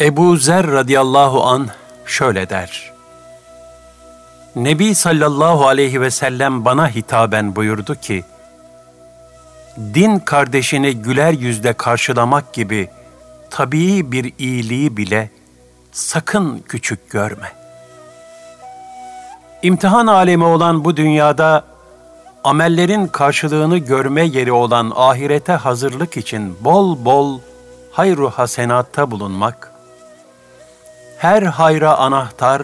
Ebu Zer radıyallahu an şöyle der. Nebi sallallahu aleyhi ve sellem bana hitaben buyurdu ki, din kardeşini güler yüzle karşılamak gibi tabii bir iyiliği bile sakın küçük görme. İmtihan alemi olan bu dünyada amellerin karşılığını görme yeri olan ahirete hazırlık için bol bol hayru hasenatta bulunmak, her hayra anahtar,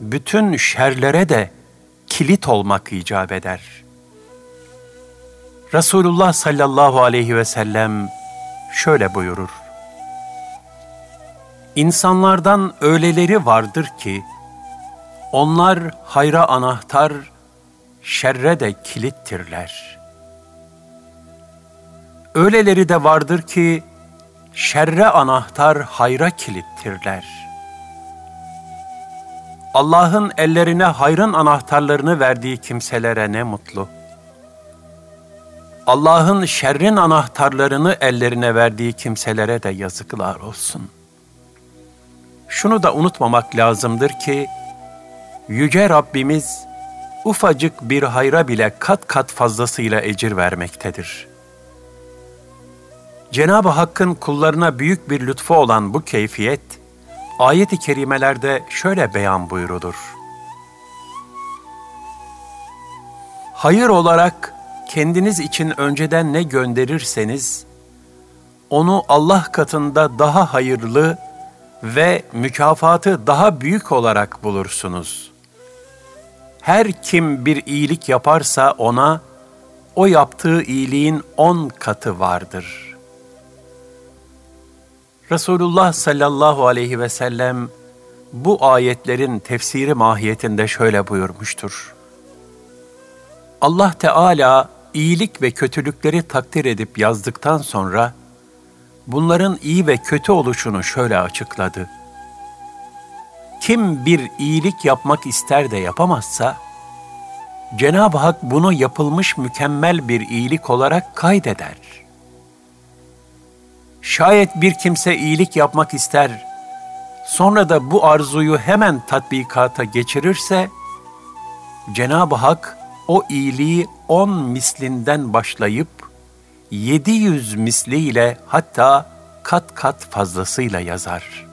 bütün şerlere de kilit olmak icap eder. Resulullah sallallahu aleyhi ve sellem şöyle buyurur. İnsanlardan öyleleri vardır ki, onlar hayra anahtar, şerre de kilittirler. Öyleleri de vardır ki, şerre anahtar, hayra kilittirler. Allah'ın ellerine hayrın anahtarlarını verdiği kimselere ne mutlu. Allah'ın şerrin anahtarlarını ellerine verdiği kimselere de yazıklar olsun. Şunu da unutmamak lazımdır ki, Yüce Rabbimiz ufacık bir hayra bile kat kat fazlasıyla ecir vermektedir. Cenab-ı Hakk'ın kullarına büyük bir lütfu olan bu keyfiyet, ayet-i kerimelerde şöyle beyan buyurulur. Hayır olarak kendiniz için önceden ne gönderirseniz, onu Allah katında daha hayırlı ve mükafatı daha büyük olarak bulursunuz. Her kim bir iyilik yaparsa ona, o yaptığı iyiliğin on katı vardır. Resulullah sallallahu aleyhi ve sellem bu ayetlerin tefsiri mahiyetinde şöyle buyurmuştur. Allah Teala iyilik ve kötülükleri takdir edip yazdıktan sonra bunların iyi ve kötü oluşunu şöyle açıkladı. Kim bir iyilik yapmak ister de yapamazsa, Cenab-ı Hak bunu yapılmış mükemmel bir iyilik olarak kaydeder. Şayet bir kimse iyilik yapmak ister, sonra da bu arzuyu hemen tatbikata geçirirse, Cenab-ı Hak o iyiliği on mislinden başlayıp, yedi yüz misliyle hatta kat kat fazlasıyla yazar.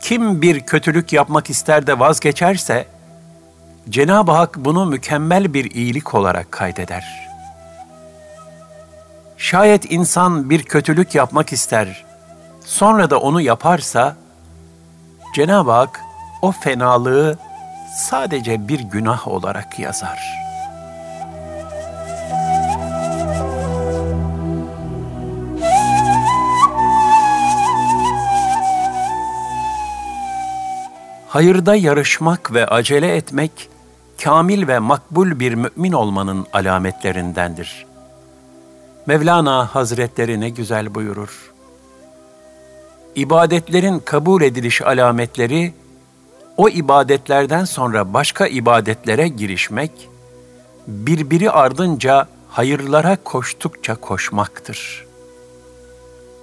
Kim bir kötülük yapmak ister de vazgeçerse, Cenab-ı Hak bunu mükemmel bir iyilik olarak kaydeder. Şayet insan bir kötülük yapmak ister, sonra da onu yaparsa, Cenab-ı Hak o fenalığı sadece bir günah olarak yazar.'' Hayırda yarışmak ve acele etmek, kamil ve makbul bir mümin olmanın alametlerindendir. Mevlana Hazretleri ne güzel buyurur. İbadetlerin kabul ediliş alametleri, o ibadetlerden sonra başka ibadetlere girişmek, birbiri ardınca hayırlara koştukça koşmaktır.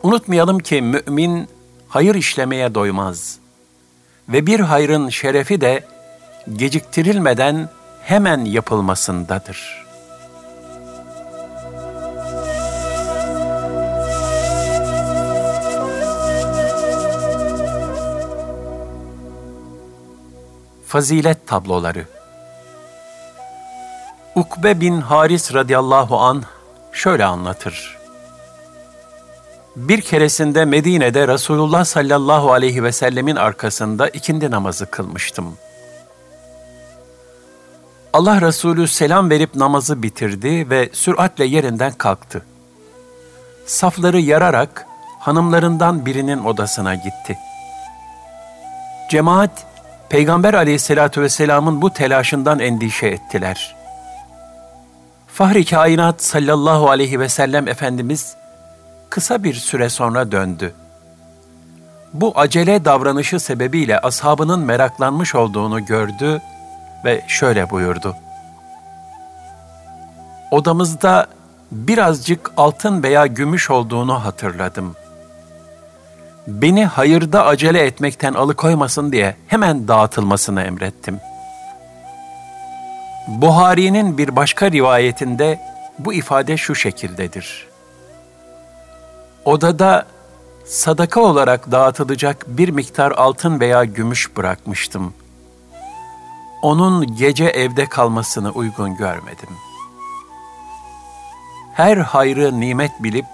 Unutmayalım ki mümin hayır işlemeye doymaz.'' ve bir hayrın şerefi de geciktirilmeden hemen yapılmasındadır. Fazilet tabloları Ukbe bin Haris radıyallahu an şöyle anlatır. Bir keresinde Medine'de Resulullah sallallahu aleyhi ve sellemin arkasında ikindi namazı kılmıştım. Allah Resulü selam verip namazı bitirdi ve süratle yerinden kalktı. Safları yararak hanımlarından birinin odasına gitti. Cemaat, Peygamber aleyhissalatü vesselamın bu telaşından endişe ettiler. Fahri kainat sallallahu aleyhi ve sellem Efendimiz, kısa bir süre sonra döndü. Bu acele davranışı sebebiyle ashabının meraklanmış olduğunu gördü ve şöyle buyurdu. Odamızda birazcık altın veya gümüş olduğunu hatırladım. Beni hayırda acele etmekten alıkoymasın diye hemen dağıtılmasını emrettim. Buhari'nin bir başka rivayetinde bu ifade şu şekildedir. Odada sadaka olarak dağıtılacak bir miktar altın veya gümüş bırakmıştım. Onun gece evde kalmasını uygun görmedim. Her hayrı nimet bilip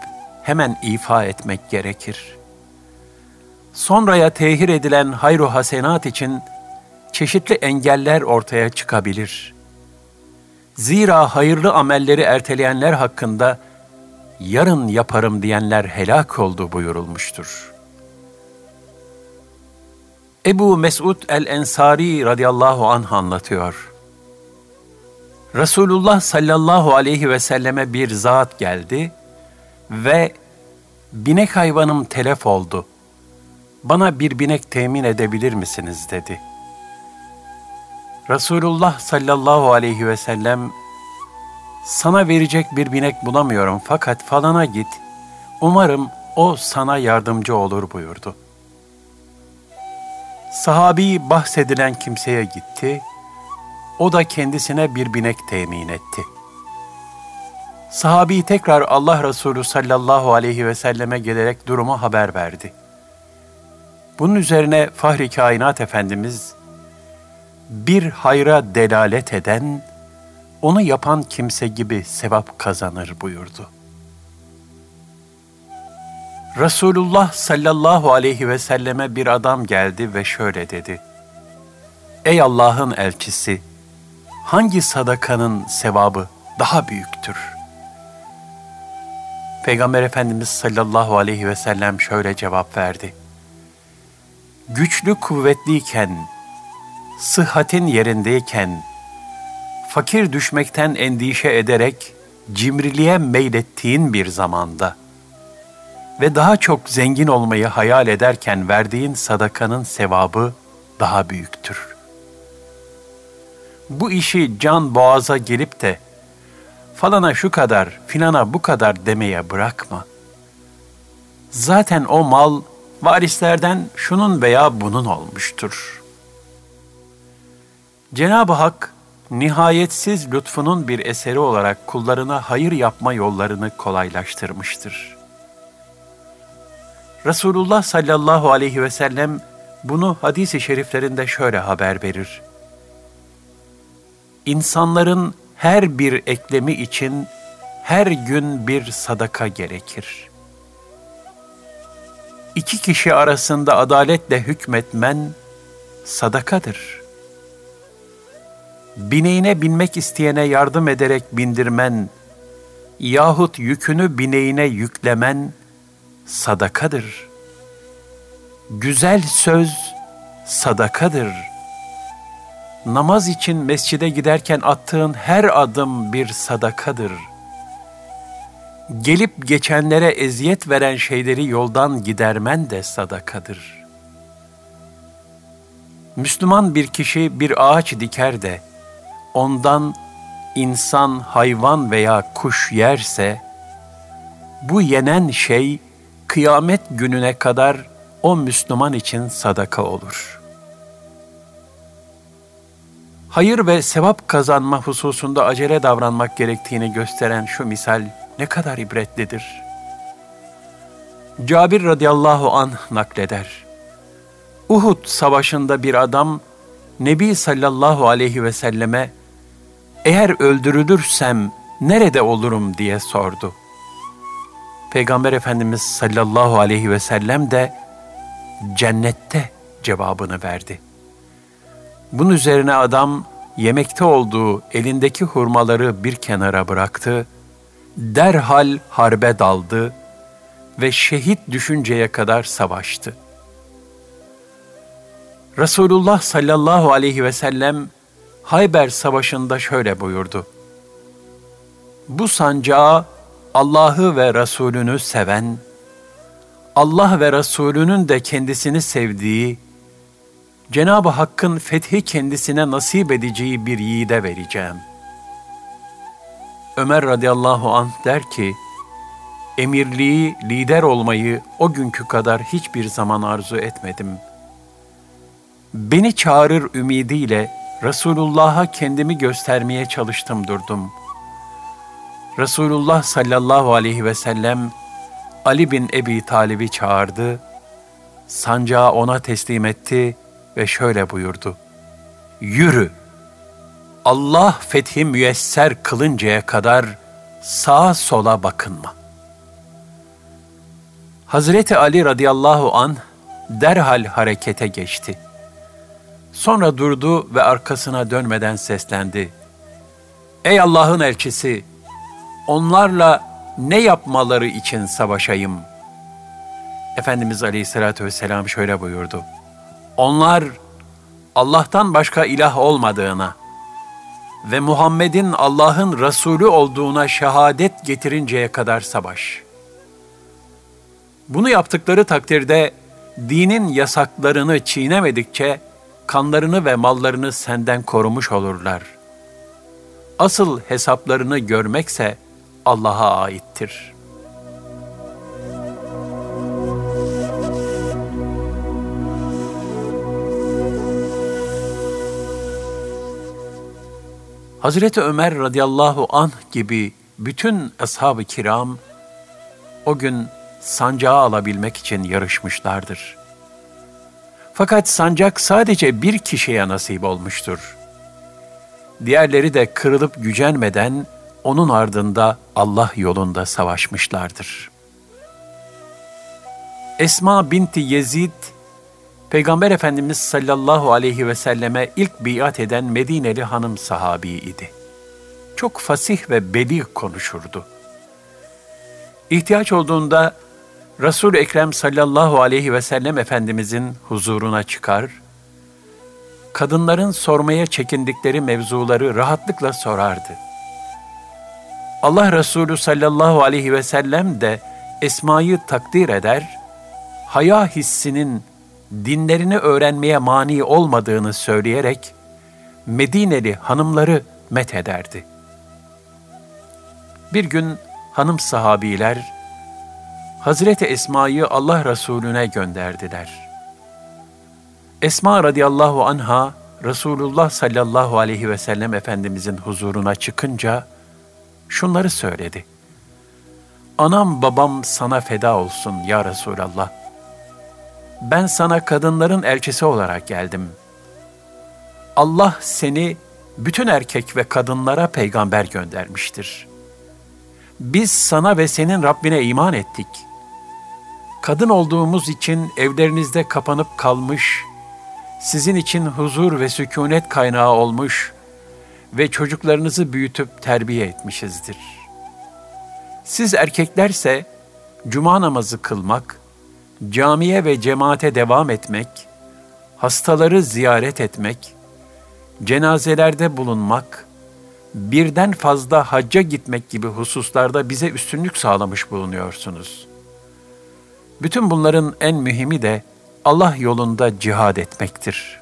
hemen ifa etmek gerekir. Sonraya tehir edilen hayru hasenat için çeşitli engeller ortaya çıkabilir. Zira hayırlı amelleri erteleyenler hakkında yarın yaparım diyenler helak oldu buyurulmuştur. Ebu Mesud el-Ensari radıyallahu anh anlatıyor. Resulullah sallallahu aleyhi ve selleme bir zat geldi ve binek hayvanım telef oldu. Bana bir binek temin edebilir misiniz dedi. Resulullah sallallahu aleyhi ve sellem sana verecek bir binek bulamıyorum fakat falana git. Umarım o sana yardımcı olur buyurdu. Sahabi bahsedilen kimseye gitti. O da kendisine bir binek temin etti. Sahabi tekrar Allah Resulü sallallahu aleyhi ve selleme gelerek durumu haber verdi. Bunun üzerine Fahri Kainat Efendimiz bir hayra delalet eden onu yapan kimse gibi sevap kazanır buyurdu. Resulullah sallallahu aleyhi ve selleme bir adam geldi ve şöyle dedi. Ey Allah'ın elçisi, hangi sadakanın sevabı daha büyüktür? Peygamber Efendimiz sallallahu aleyhi ve sellem şöyle cevap verdi. Güçlü kuvvetliyken, sıhhatin yerindeyken, fakir düşmekten endişe ederek cimriliğe meylettiğin bir zamanda ve daha çok zengin olmayı hayal ederken verdiğin sadakanın sevabı daha büyüktür. Bu işi can boğaza gelip de falana şu kadar, filana bu kadar demeye bırakma. Zaten o mal varislerden şunun veya bunun olmuştur. Cenab-ı Hak nihayetsiz lütfunun bir eseri olarak kullarına hayır yapma yollarını kolaylaştırmıştır. Resulullah sallallahu aleyhi ve sellem bunu hadis-i şeriflerinde şöyle haber verir. İnsanların her bir eklemi için her gün bir sadaka gerekir. İki kişi arasında adaletle hükmetmen sadakadır.'' bineğine binmek isteyene yardım ederek bindirmen yahut yükünü bineğine yüklemen sadakadır. Güzel söz sadakadır. Namaz için mescide giderken attığın her adım bir sadakadır. Gelip geçenlere eziyet veren şeyleri yoldan gidermen de sadakadır. Müslüman bir kişi bir ağaç diker de ondan insan, hayvan veya kuş yerse, bu yenen şey kıyamet gününe kadar o Müslüman için sadaka olur. Hayır ve sevap kazanma hususunda acele davranmak gerektiğini gösteren şu misal ne kadar ibretlidir. Cabir radıyallahu an nakleder. Uhud savaşında bir adam Nebi sallallahu aleyhi ve selleme eğer öldürülürsem nerede olurum diye sordu. Peygamber Efendimiz sallallahu aleyhi ve sellem de cennette cevabını verdi. Bunun üzerine adam yemekte olduğu elindeki hurmaları bir kenara bıraktı, derhal harbe daldı ve şehit düşünceye kadar savaştı. Resulullah sallallahu aleyhi ve sellem Hayber Savaşı'nda şöyle buyurdu. Bu sancağı Allah'ı ve Resulünü seven, Allah ve Resulünün de kendisini sevdiği, Cenab-ı Hakk'ın fethi kendisine nasip edeceği bir yiğide vereceğim. Ömer radıyallahu anh der ki, emirliği, lider olmayı o günkü kadar hiçbir zaman arzu etmedim. Beni çağırır ümidiyle Resulullah'a kendimi göstermeye çalıştım durdum. Resulullah sallallahu aleyhi ve sellem Ali bin Ebi Talib'i çağırdı, sancağı ona teslim etti ve şöyle buyurdu. Yürü! Allah fethi müyesser kılıncaya kadar sağa sola bakınma. Hazreti Ali radıyallahu an derhal harekete geçti. Sonra durdu ve arkasına dönmeden seslendi. Ey Allah'ın elçisi! Onlarla ne yapmaları için savaşayım? Efendimiz Aleyhisselatü Vesselam şöyle buyurdu. Onlar Allah'tan başka ilah olmadığına ve Muhammed'in Allah'ın Resulü olduğuna şehadet getirinceye kadar savaş. Bunu yaptıkları takdirde dinin yasaklarını çiğnemedikçe kanlarını ve mallarını senden korumuş olurlar. Asıl hesaplarını görmekse Allah'a aittir.'' Hazreti Ömer radıyallahu anh gibi bütün ashab-ı kiram o gün sancağı alabilmek için yarışmışlardır. Fakat sancak sadece bir kişiye nasip olmuştur. Diğerleri de kırılıp gücenmeden onun ardında Allah yolunda savaşmışlardır. Esma binti Yezid Peygamber Efendimiz sallallahu aleyhi ve selleme ilk biat eden Medineli hanım sahabi idi. Çok fasih ve bedi konuşurdu. İhtiyaç olduğunda Resul-i Ekrem sallallahu aleyhi ve sellem Efendimizin huzuruna çıkar, kadınların sormaya çekindikleri mevzuları rahatlıkla sorardı. Allah Resulü sallallahu aleyhi ve sellem de Esma'yı takdir eder, haya hissinin dinlerini öğrenmeye mani olmadığını söyleyerek Medineli hanımları met ederdi. Bir gün hanım sahabiler Hazreti Esma'yı Allah Resulüne gönderdiler. Esma radıyallahu anha Resulullah sallallahu aleyhi ve sellem Efendimizin huzuruna çıkınca şunları söyledi. Anam babam sana feda olsun ya Resulallah.'' Ben sana kadınların elçisi olarak geldim. Allah seni bütün erkek ve kadınlara peygamber göndermiştir. Biz sana ve senin Rabbine iman ettik. Kadın olduğumuz için evlerinizde kapanıp kalmış, sizin için huzur ve sükunet kaynağı olmuş ve çocuklarınızı büyütüp terbiye etmişizdir. Siz erkeklerse cuma namazı kılmak, camiye ve cemaate devam etmek, hastaları ziyaret etmek, cenazelerde bulunmak, birden fazla hacca gitmek gibi hususlarda bize üstünlük sağlamış bulunuyorsunuz. Bütün bunların en mühimi de Allah yolunda cihad etmektir.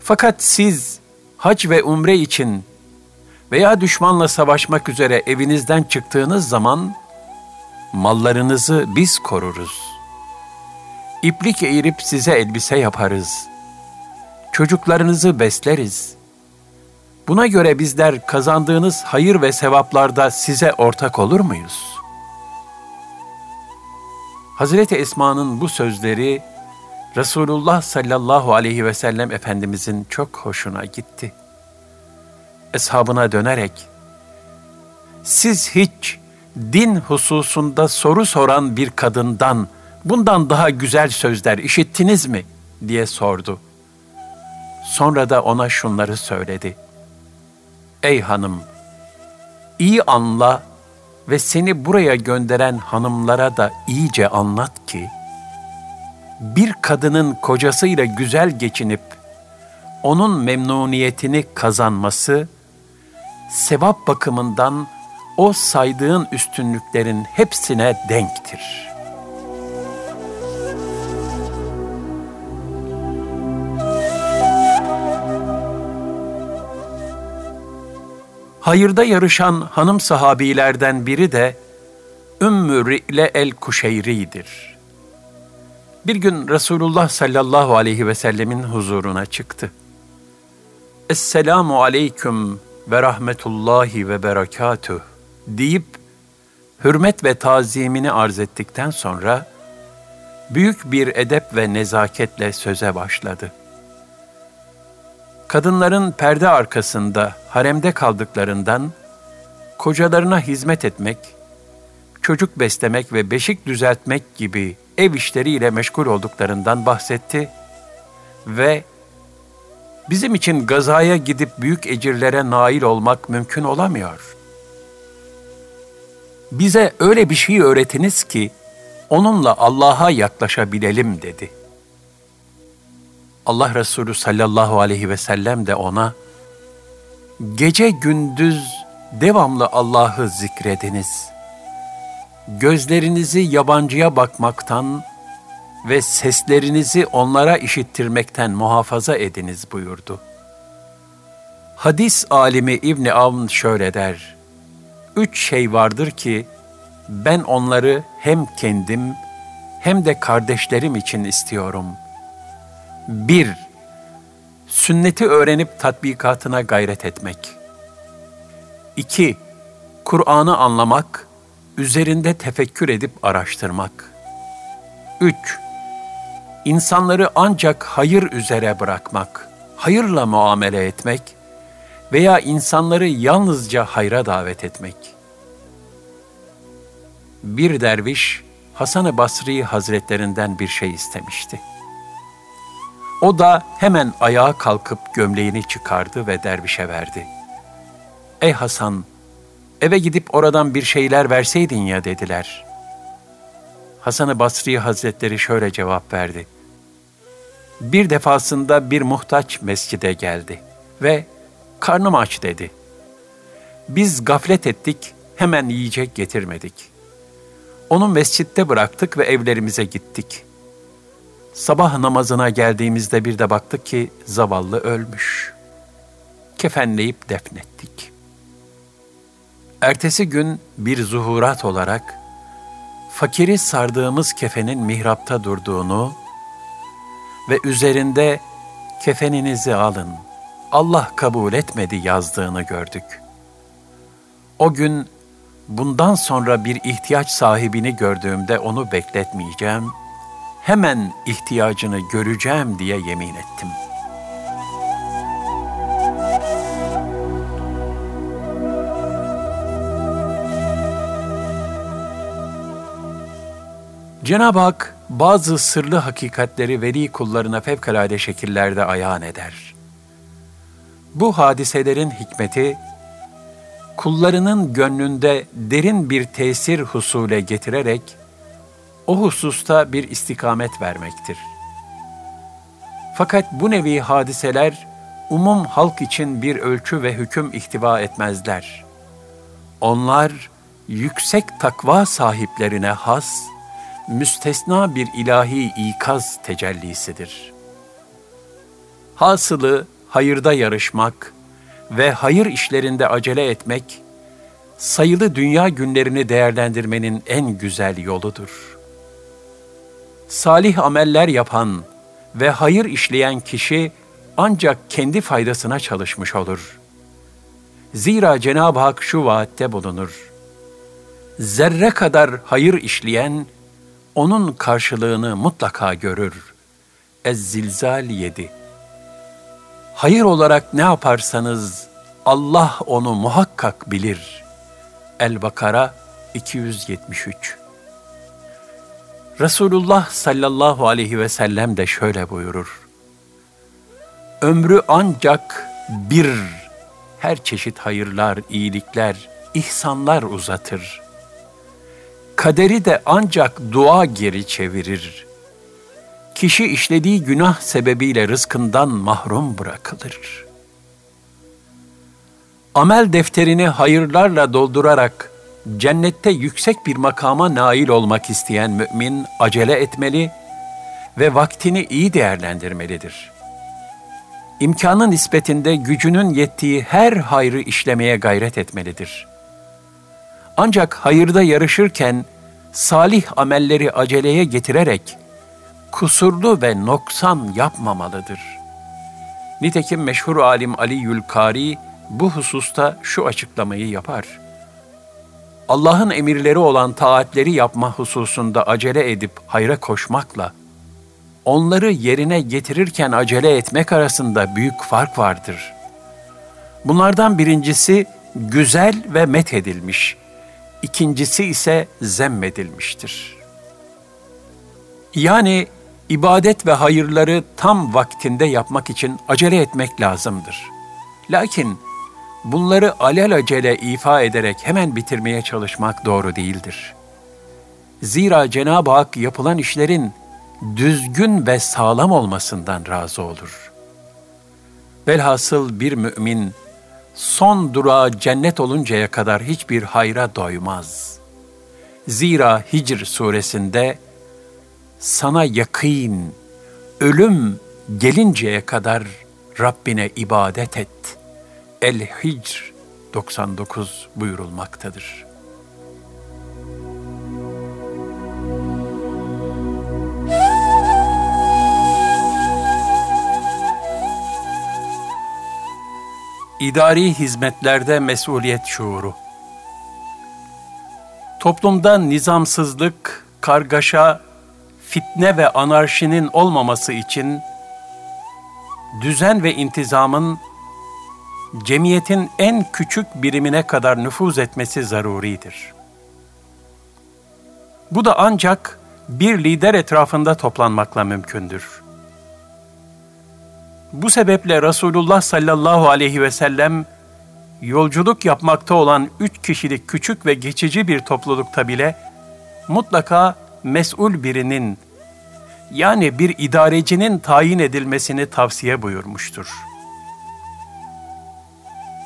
Fakat siz hac ve umre için veya düşmanla savaşmak üzere evinizden çıktığınız zaman mallarınızı biz koruruz. İplik eğirip size elbise yaparız. Çocuklarınızı besleriz. Buna göre bizler kazandığınız hayır ve sevaplarda size ortak olur muyuz? Hazreti Esma'nın bu sözleri Resulullah sallallahu aleyhi ve sellem Efendimizin çok hoşuna gitti. Eshabına dönerek, siz hiç din hususunda soru soran bir kadından bundan daha güzel sözler işittiniz mi diye sordu. Sonra da ona şunları söyledi. Ey hanım, iyi anla ve seni buraya gönderen hanımlara da iyice anlat ki, bir kadının kocasıyla güzel geçinip, onun memnuniyetini kazanması, sevap bakımından o saydığın üstünlüklerin hepsine denktir. Hayırda yarışan hanım sahabilerden biri de Ümmü Ri'le el-Kuşeyri'dir. Bir gün Resulullah sallallahu aleyhi ve sellemin huzuruna çıktı. Esselamu aleyküm ve rahmetullahi ve berekatüh deyip hürmet ve tazimini arz ettikten sonra büyük bir edep ve nezaketle söze başladı. Kadınların perde arkasında haremde kaldıklarından kocalarına hizmet etmek, çocuk beslemek ve beşik düzeltmek gibi ev işleriyle meşgul olduklarından bahsetti ve bizim için gazaya gidip büyük ecirlere nail olmak mümkün olamıyor. Bize öyle bir şey öğretiniz ki onunla Allah'a yaklaşabilelim dedi. Allah Resulü sallallahu aleyhi ve sellem de ona gece gündüz devamlı Allah'ı zikrediniz. Gözlerinizi yabancıya bakmaktan ve seslerinizi onlara işittirmekten muhafaza ediniz buyurdu. Hadis alimi İbni Avn şöyle der, Üç şey vardır ki, ben onları hem kendim hem de kardeşlerim için istiyorum. Bir, sünneti öğrenip tatbikatına gayret etmek. İki, Kur'an'ı anlamak, üzerinde tefekkür edip araştırmak. Üç, insanları ancak hayır üzere bırakmak, hayırla muamele etmek veya insanları yalnızca hayra davet etmek. Bir derviş Hasan-ı Basri Hazretlerinden bir şey istemişti. O da hemen ayağa kalkıp gömleğini çıkardı ve dervişe verdi. Ey Hasan, eve gidip oradan bir şeyler verseydin ya dediler. Hasan-ı Basri Hazretleri şöyle cevap verdi. Bir defasında bir muhtaç mescide geldi ve karnım aç dedi. Biz gaflet ettik, hemen yiyecek getirmedik. Onu mescitte bıraktık ve evlerimize gittik. Sabah namazına geldiğimizde bir de baktık ki zavallı ölmüş. Kefenleyip defnettik. Ertesi gün bir zuhurat olarak fakiri sardığımız kefenin mihrapta durduğunu ve üzerinde kefeninizi alın, Allah kabul etmedi yazdığını gördük. O gün bundan sonra bir ihtiyaç sahibini gördüğümde onu bekletmeyeceğim, hemen ihtiyacını göreceğim diye yemin ettim.'' Cenab-ı Hak bazı sırlı hakikatleri veli kullarına fevkalade şekillerde ayan eder. Bu hadiselerin hikmeti, kullarının gönlünde derin bir tesir husule getirerek, o hususta bir istikamet vermektir. Fakat bu nevi hadiseler, umum halk için bir ölçü ve hüküm ihtiva etmezler. Onlar, yüksek takva sahiplerine has, müstesna bir ilahi ikaz tecellisidir. Hasılı hayırda yarışmak ve hayır işlerinde acele etmek, sayılı dünya günlerini değerlendirmenin en güzel yoludur. Salih ameller yapan ve hayır işleyen kişi ancak kendi faydasına çalışmış olur. Zira Cenab-ı Hak şu vaatte bulunur. Zerre kadar hayır işleyen, onun karşılığını mutlaka görür. Ez-Zilzal 7 Hayır olarak ne yaparsanız Allah onu muhakkak bilir. El-Bakara 273 Resulullah sallallahu aleyhi ve sellem de şöyle buyurur. Ömrü ancak bir her çeşit hayırlar, iyilikler, ihsanlar uzatır.'' kaderi de ancak dua geri çevirir. Kişi işlediği günah sebebiyle rızkından mahrum bırakılır. Amel defterini hayırlarla doldurarak cennette yüksek bir makama nail olmak isteyen mümin acele etmeli ve vaktini iyi değerlendirmelidir. imkanın nispetinde gücünün yettiği her hayrı işlemeye gayret etmelidir. Ancak hayırda yarışırken salih amelleri aceleye getirerek kusurlu ve noksan yapmamalıdır. Nitekim meşhur alim Ali Yülkari bu hususta şu açıklamayı yapar. Allah'ın emirleri olan taatleri yapma hususunda acele edip hayra koşmakla, onları yerine getirirken acele etmek arasında büyük fark vardır. Bunlardan birincisi güzel ve methedilmiş, ikincisi ise zemmedilmiştir. Yani ibadet ve hayırları tam vaktinde yapmak için acele etmek lazımdır. Lakin bunları alelacele ifa ederek hemen bitirmeye çalışmak doğru değildir. Zira Cenab-ı Hak yapılan işlerin düzgün ve sağlam olmasından razı olur. Velhasıl bir mümin son durağı cennet oluncaya kadar hiçbir hayra doymaz. Zira Hicr suresinde sana yakın, ölüm gelinceye kadar Rabbine ibadet et. El-Hicr 99 buyurulmaktadır. İdari hizmetlerde mesuliyet şuuru. Toplumda nizamsızlık, kargaşa, fitne ve anarşinin olmaması için düzen ve intizamın cemiyetin en küçük birimine kadar nüfuz etmesi zaruridir. Bu da ancak bir lider etrafında toplanmakla mümkündür. Bu sebeple Resulullah sallallahu aleyhi ve sellem yolculuk yapmakta olan üç kişilik küçük ve geçici bir toplulukta bile mutlaka mesul birinin yani bir idarecinin tayin edilmesini tavsiye buyurmuştur.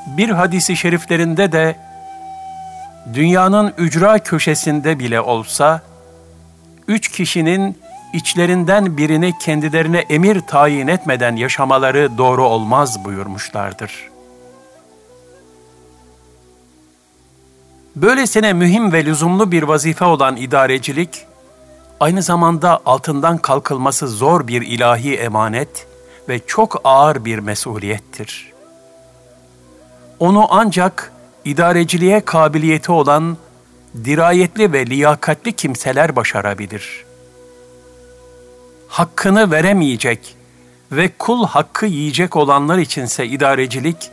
Bir hadisi şeriflerinde de dünyanın ücra köşesinde bile olsa üç kişinin içlerinden birini kendilerine emir tayin etmeden yaşamaları doğru olmaz buyurmuşlardır. Böylesine mühim ve lüzumlu bir vazife olan idarecilik, aynı zamanda altından kalkılması zor bir ilahi emanet ve çok ağır bir mesuliyettir. Onu ancak idareciliğe kabiliyeti olan dirayetli ve liyakatli kimseler başarabilir. Hakkını veremeyecek ve kul hakkı yiyecek olanlar içinse idarecilik,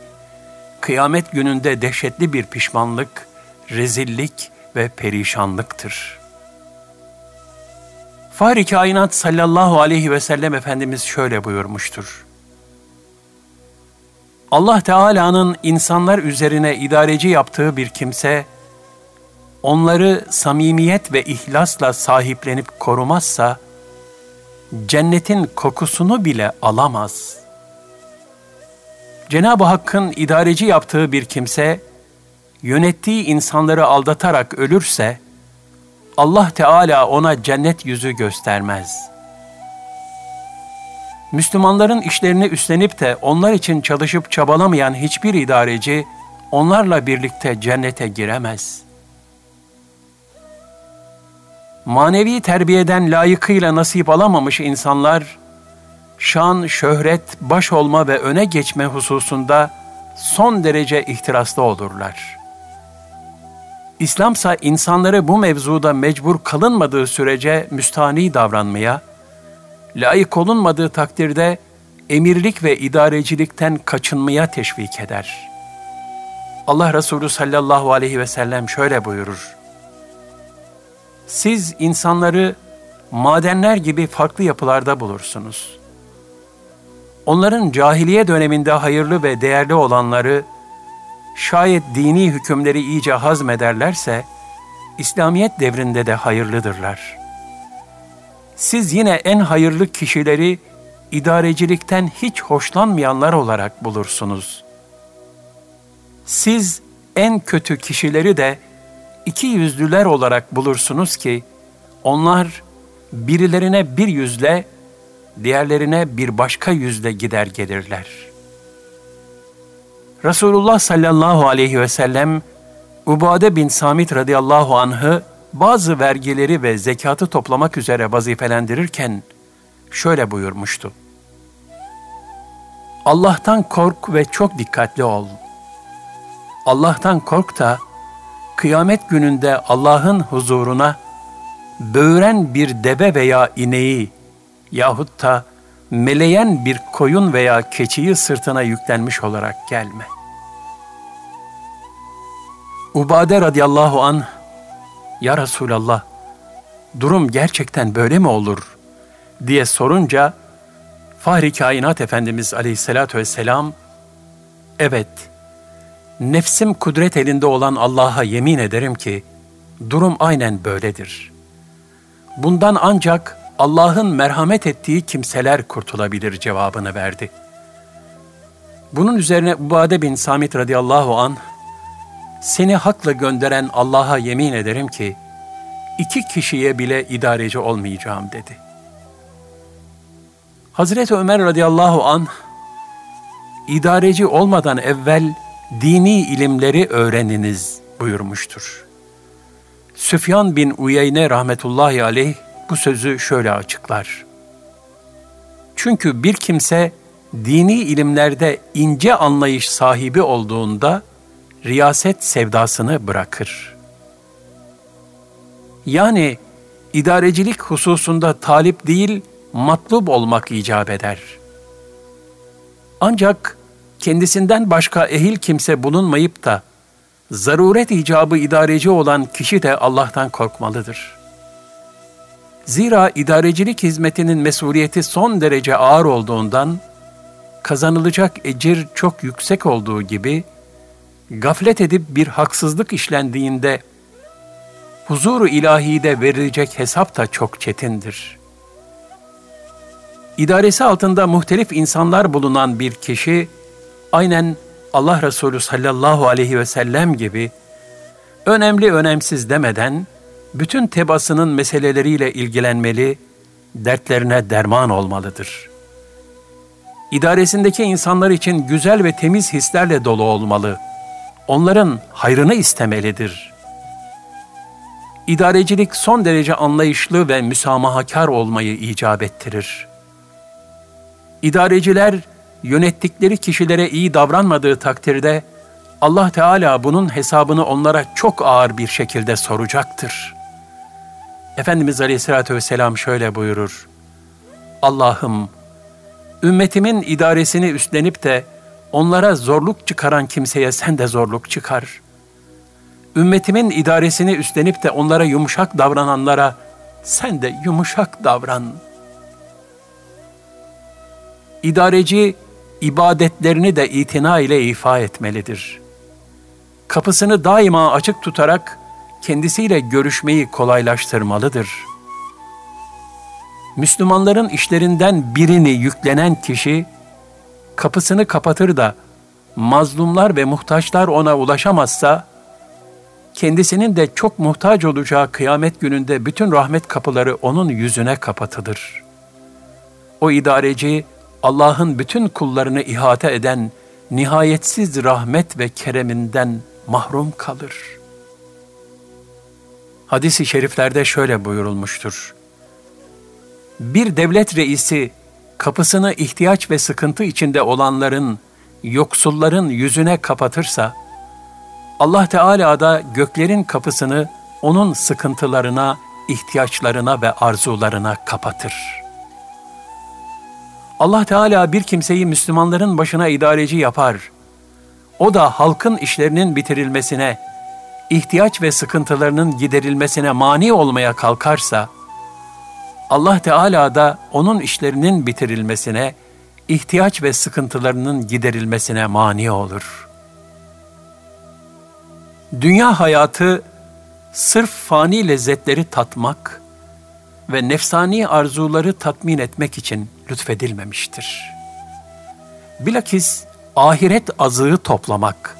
kıyamet gününde dehşetli bir pişmanlık, rezillik ve perişanlıktır.'' Fahri kainat sallallahu aleyhi ve sellem Efendimiz şöyle buyurmuştur. Allah Teala'nın insanlar üzerine idareci yaptığı bir kimse, onları samimiyet ve ihlasla sahiplenip korumazsa, cennetin kokusunu bile alamaz. Cenab-ı Hakk'ın idareci yaptığı bir kimse, yönettiği insanları aldatarak ölürse, Allah Teala ona cennet yüzü göstermez. Müslümanların işlerini üstlenip de onlar için çalışıp çabalamayan hiçbir idareci onlarla birlikte cennete giremez. Manevi terbiyeden layıkıyla nasip alamamış insanlar, şan, şöhret, baş olma ve öne geçme hususunda son derece ihtiraslı olurlar.'' İslamsa insanları bu mevzuda mecbur kalınmadığı sürece müstani davranmaya, layık olunmadığı takdirde emirlik ve idarecilikten kaçınmaya teşvik eder. Allah Resulü sallallahu aleyhi ve sellem şöyle buyurur. Siz insanları madenler gibi farklı yapılarda bulursunuz. Onların cahiliye döneminde hayırlı ve değerli olanları şayet dini hükümleri iyice hazmederlerse, İslamiyet devrinde de hayırlıdırlar. Siz yine en hayırlı kişileri idarecilikten hiç hoşlanmayanlar olarak bulursunuz. Siz en kötü kişileri de iki yüzlüler olarak bulursunuz ki, onlar birilerine bir yüzle, diğerlerine bir başka yüzle gider gelirler.'' Resulullah sallallahu aleyhi ve sellem Ubade bin Samit radıyallahu anh'ı bazı vergileri ve zekatı toplamak üzere vazifelendirirken şöyle buyurmuştu. Allah'tan kork ve çok dikkatli ol. Allah'tan kork da kıyamet gününde Allah'ın huzuruna böğren bir deve veya ineği yahut da meleyen bir koyun veya keçiyi sırtına yüklenmiş olarak gelme. Ubade radıyallahu an Ya Resulallah durum gerçekten böyle mi olur diye sorunca Fahri Kainat Efendimiz aleyhissalatü vesselam evet nefsim kudret elinde olan Allah'a yemin ederim ki durum aynen böyledir. Bundan ancak Allah'ın merhamet ettiği kimseler kurtulabilir cevabını verdi. Bunun üzerine Ubade bin Samit radıyallahu an seni hakla gönderen Allah'a yemin ederim ki iki kişiye bile idareci olmayacağım dedi. Hazreti Ömer radıyallahu an idareci olmadan evvel dini ilimleri öğreniniz buyurmuştur. Süfyan bin Uyeyne rahmetullahi aleyh bu sözü şöyle açıklar. Çünkü bir kimse dini ilimlerde ince anlayış sahibi olduğunda riyaset sevdasını bırakır. Yani idarecilik hususunda talip değil, matlub olmak icap eder. Ancak kendisinden başka ehil kimse bulunmayıp da zaruret icabı idareci olan kişi de Allah'tan korkmalıdır. Zira idarecilik hizmetinin mesuliyeti son derece ağır olduğundan, kazanılacak ecir çok yüksek olduğu gibi, gaflet edip bir haksızlık işlendiğinde, huzuru ilahide verilecek hesap da çok çetindir. İdaresi altında muhtelif insanlar bulunan bir kişi, aynen Allah Resulü sallallahu aleyhi ve sellem gibi önemli önemsiz demeden bütün tebasının meseleleriyle ilgilenmeli, dertlerine derman olmalıdır. İdaresindeki insanlar için güzel ve temiz hislerle dolu olmalı. Onların hayrını istemelidir. İdarecilik son derece anlayışlı ve müsamahakar olmayı icap ettirir. İdareciler yönettikleri kişilere iyi davranmadığı takdirde Allah Teala bunun hesabını onlara çok ağır bir şekilde soracaktır. Efendimiz Aleyhisselatü Vesselam şöyle buyurur. Allah'ım, ümmetimin idaresini üstlenip de onlara zorluk çıkaran kimseye sen de zorluk çıkar. Ümmetimin idaresini üstlenip de onlara yumuşak davrananlara sen de yumuşak davran. İdareci ibadetlerini de itina ile ifa etmelidir. Kapısını daima açık tutarak kendisiyle görüşmeyi kolaylaştırmalıdır. Müslümanların işlerinden birini yüklenen kişi, kapısını kapatır da mazlumlar ve muhtaçlar ona ulaşamazsa, kendisinin de çok muhtaç olacağı kıyamet gününde bütün rahmet kapıları onun yüzüne kapatılır. O idareci, Allah'ın bütün kullarını ihate eden nihayetsiz rahmet ve kereminden mahrum kalır. Hadis-i şeriflerde şöyle buyurulmuştur. Bir devlet reisi kapısını ihtiyaç ve sıkıntı içinde olanların, yoksulların yüzüne kapatırsa, Allah Teala da göklerin kapısını onun sıkıntılarına, ihtiyaçlarına ve arzularına kapatır.'' Allah Teala bir kimseyi Müslümanların başına idareci yapar. O da halkın işlerinin bitirilmesine, ihtiyaç ve sıkıntılarının giderilmesine mani olmaya kalkarsa, Allah Teala da onun işlerinin bitirilmesine, ihtiyaç ve sıkıntılarının giderilmesine mani olur. Dünya hayatı sırf fani lezzetleri tatmak ve nefsani arzuları tatmin etmek için lütfedilmemiştir. Bilakis ahiret azığı toplamak,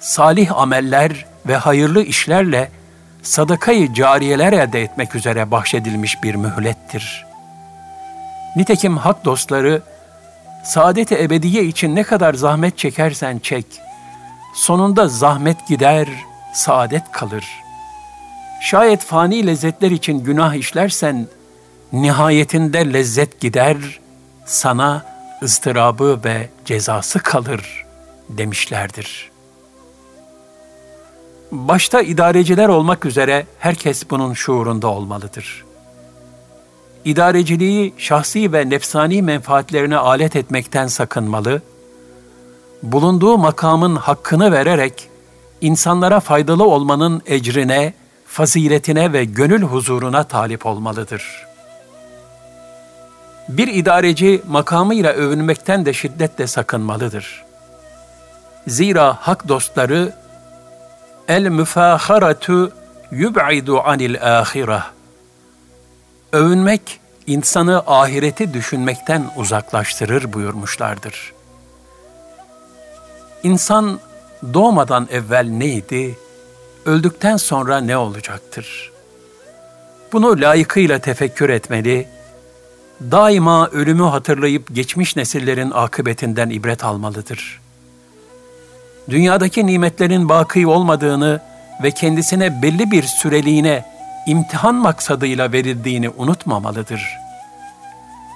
salih ameller ve hayırlı işlerle sadakayı cariyeler elde etmek üzere bahşedilmiş bir mühlettir. Nitekim hak dostları saadet-i ebediye için ne kadar zahmet çekersen çek, sonunda zahmet gider, saadet kalır. Şayet fani lezzetler için günah işlersen, nihayetinde lezzet gider, sana ıstırabı ve cezası kalır demişlerdir. Başta idareciler olmak üzere herkes bunun şuurunda olmalıdır. İdareciliği şahsi ve nefsani menfaatlerine alet etmekten sakınmalı, bulunduğu makamın hakkını vererek insanlara faydalı olmanın ecrine, faziletine ve gönül huzuruna talip olmalıdır.'' Bir idareci makamıyla övünmekten de şiddetle sakınmalıdır. Zira hak dostları el müfaharatu yub'idu anil ahireh. Övünmek insanı ahireti düşünmekten uzaklaştırır buyurmuşlardır. İnsan doğmadan evvel neydi, öldükten sonra ne olacaktır? Bunu layıkıyla tefekkür etmeli, daima ölümü hatırlayıp geçmiş nesillerin akıbetinden ibret almalıdır. Dünyadaki nimetlerin baki olmadığını ve kendisine belli bir süreliğine imtihan maksadıyla verildiğini unutmamalıdır.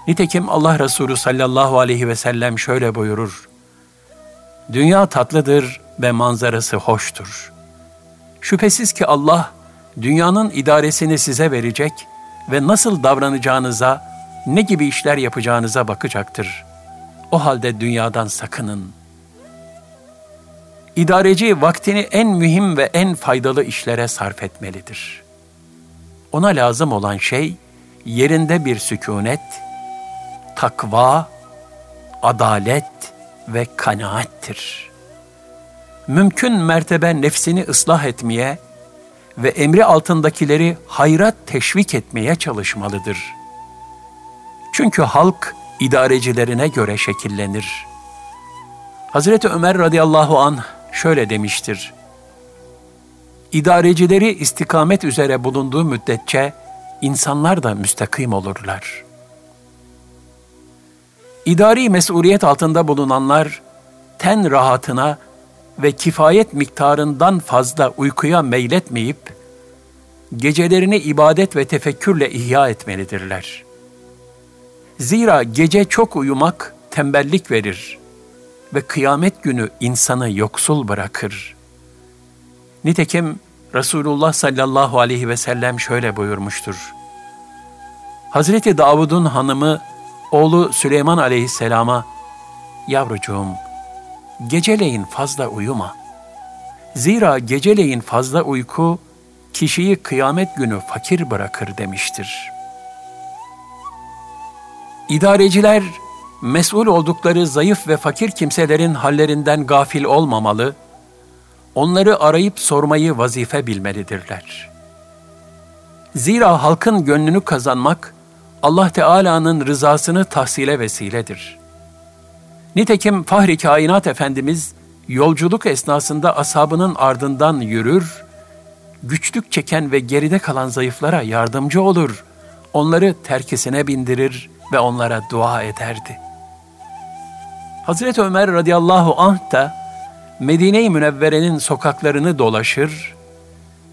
Nitekim Allah Resulü sallallahu aleyhi ve sellem şöyle buyurur. Dünya tatlıdır ve manzarası hoştur. Şüphesiz ki Allah dünyanın idaresini size verecek ve nasıl davranacağınıza ne gibi işler yapacağınıza bakacaktır. O halde dünyadan sakının. İdareci vaktini en mühim ve en faydalı işlere sarf etmelidir. Ona lazım olan şey yerinde bir sükunet, takva, adalet ve kanaattir. Mümkün mertebe nefsini ıslah etmeye ve emri altındakileri hayrat teşvik etmeye çalışmalıdır.'' Çünkü halk idarecilerine göre şekillenir. Hazreti Ömer radıyallahu an şöyle demiştir. İdarecileri istikamet üzere bulunduğu müddetçe insanlar da müstakim olurlar. İdari mesuliyet altında bulunanlar ten rahatına ve kifayet miktarından fazla uykuya meyletmeyip gecelerini ibadet ve tefekkürle ihya etmelidirler.'' Zira gece çok uyumak tembellik verir ve kıyamet günü insanı yoksul bırakır. Nitekim Resulullah sallallahu aleyhi ve sellem şöyle buyurmuştur. Hazreti Davud'un hanımı oğlu Süleyman aleyhisselama, Yavrucuğum, geceleyin fazla uyuma. Zira geceleyin fazla uyku, kişiyi kıyamet günü fakir bırakır demiştir.'' İdareciler, mesul oldukları zayıf ve fakir kimselerin hallerinden gafil olmamalı, onları arayıp sormayı vazife bilmelidirler. Zira halkın gönlünü kazanmak, Allah Teala'nın rızasını tahsile vesiledir. Nitekim Fahri Kainat Efendimiz, yolculuk esnasında ashabının ardından yürür, güçlük çeken ve geride kalan zayıflara yardımcı olur, onları terkisine bindirir, ve onlara dua ederdi. Hazreti Ömer radıyallahu anh da Medine-i Münevvere'nin sokaklarını dolaşır,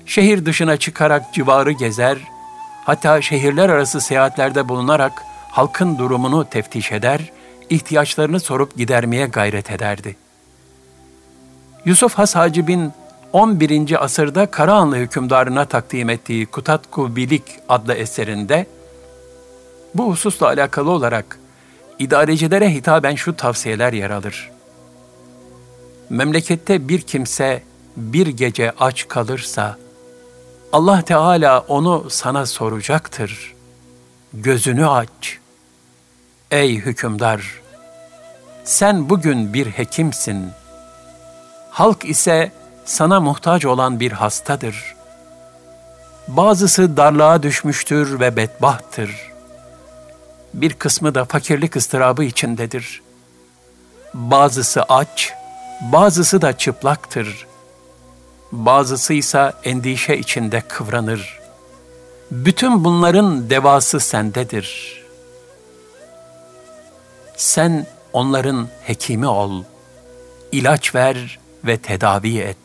şehir dışına çıkarak civarı gezer, hatta şehirler arası seyahatlerde bulunarak halkın durumunu teftiş eder, ihtiyaçlarını sorup gidermeye gayret ederdi. Yusuf Has Hacib'in 11. asırda Karahanlı hükümdarına takdim ettiği Kutatku Bilik adlı eserinde bu hususla alakalı olarak idarecilere hitaben şu tavsiyeler yer alır. Memlekette bir kimse bir gece aç kalırsa Allah Teala onu sana soracaktır. Gözünü aç. Ey hükümdar! Sen bugün bir hekimsin. Halk ise sana muhtaç olan bir hastadır. Bazısı darlığa düşmüştür ve bedbahttır bir kısmı da fakirlik ıstırabı içindedir. Bazısı aç, bazısı da çıplaktır. Bazısı ise endişe içinde kıvranır. Bütün bunların devası sendedir. Sen onların hekimi ol. İlaç ver ve tedavi et.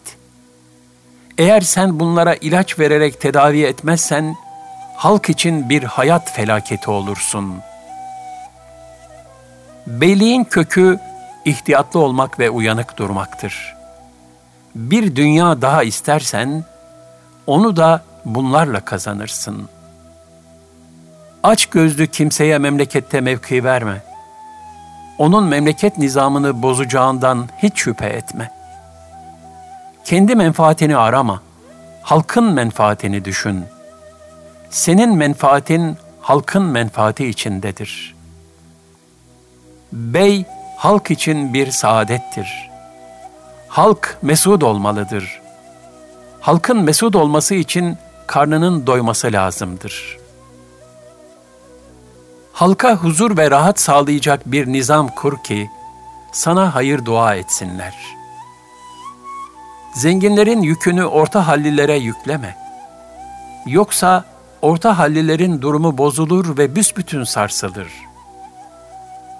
Eğer sen bunlara ilaç vererek tedavi etmezsen, halk için bir hayat felaketi olursun. Beyliğin kökü ihtiyatlı olmak ve uyanık durmaktır. Bir dünya daha istersen, onu da bunlarla kazanırsın. Aç gözlü kimseye memlekette mevki verme. Onun memleket nizamını bozacağından hiç şüphe etme. Kendi menfaatini arama, halkın menfaatini düşün. Senin menfaatin halkın menfaati içindedir. Bey, halk için bir saadettir. Halk mesud olmalıdır. Halkın mesud olması için karnının doyması lazımdır. Halka huzur ve rahat sağlayacak bir nizam kur ki sana hayır dua etsinler. Zenginlerin yükünü orta hallilere yükleme. Yoksa orta hallilerin durumu bozulur ve büsbütün sarsılır.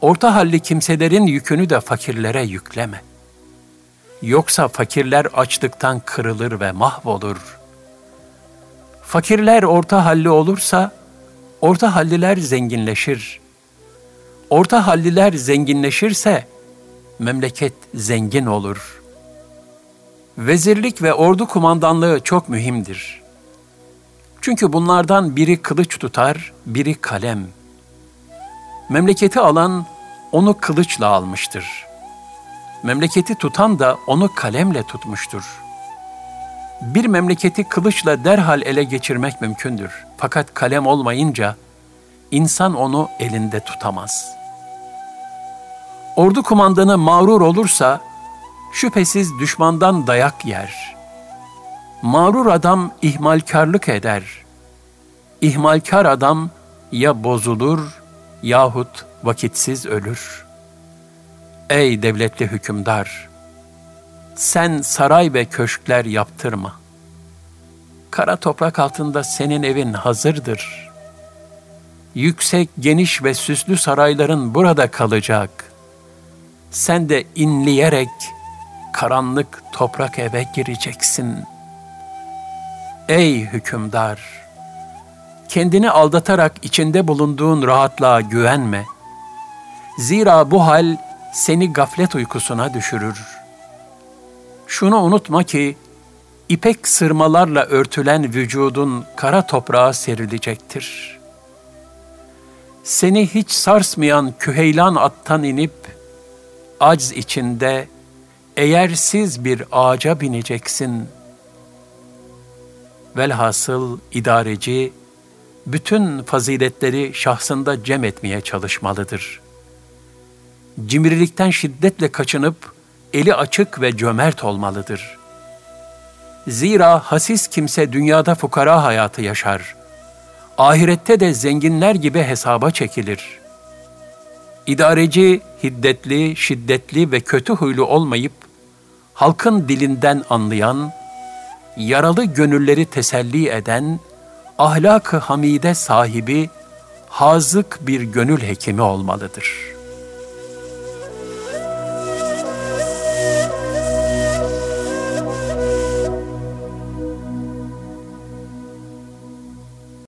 Orta halli kimselerin yükünü de fakirlere yükleme. Yoksa fakirler açlıktan kırılır ve mahvolur.'' Fakirler orta halli olursa, orta halliler zenginleşir. Orta halliler zenginleşirse, memleket zengin olur. Vezirlik ve ordu kumandanlığı çok mühimdir. Çünkü bunlardan biri kılıç tutar, biri kalem. Memleketi alan onu kılıçla almıştır. Memleketi tutan da onu kalemle tutmuştur.'' Bir memleketi kılıçla derhal ele geçirmek mümkündür. Fakat kalem olmayınca insan onu elinde tutamaz. Ordu kumandanı mağrur olursa şüphesiz düşmandan dayak yer. Mağrur adam ihmalkarlık eder. İhmalkar adam ya bozulur yahut vakitsiz ölür. Ey devletli hükümdar! sen saray ve köşkler yaptırma. Kara toprak altında senin evin hazırdır. Yüksek, geniş ve süslü sarayların burada kalacak. Sen de inleyerek karanlık toprak eve gireceksin. Ey hükümdar! Kendini aldatarak içinde bulunduğun rahatlığa güvenme. Zira bu hal seni gaflet uykusuna düşürür.'' Şunu unutma ki ipek sırmalarla örtülen vücudun kara toprağa serilecektir. Seni hiç sarsmayan küheylan attan inip acz içinde eğersiz bir ağaca bineceksin. Velhasıl idareci bütün faziletleri şahsında cem etmeye çalışmalıdır. Cimrilikten şiddetle kaçınıp eli açık ve cömert olmalıdır. Zira hasis kimse dünyada fukara hayatı yaşar. Ahirette de zenginler gibi hesaba çekilir. İdareci hiddetli, şiddetli ve kötü huylu olmayıp, halkın dilinden anlayan, yaralı gönülleri teselli eden, ahlak-ı hamide sahibi, hazık bir gönül hekimi olmalıdır.''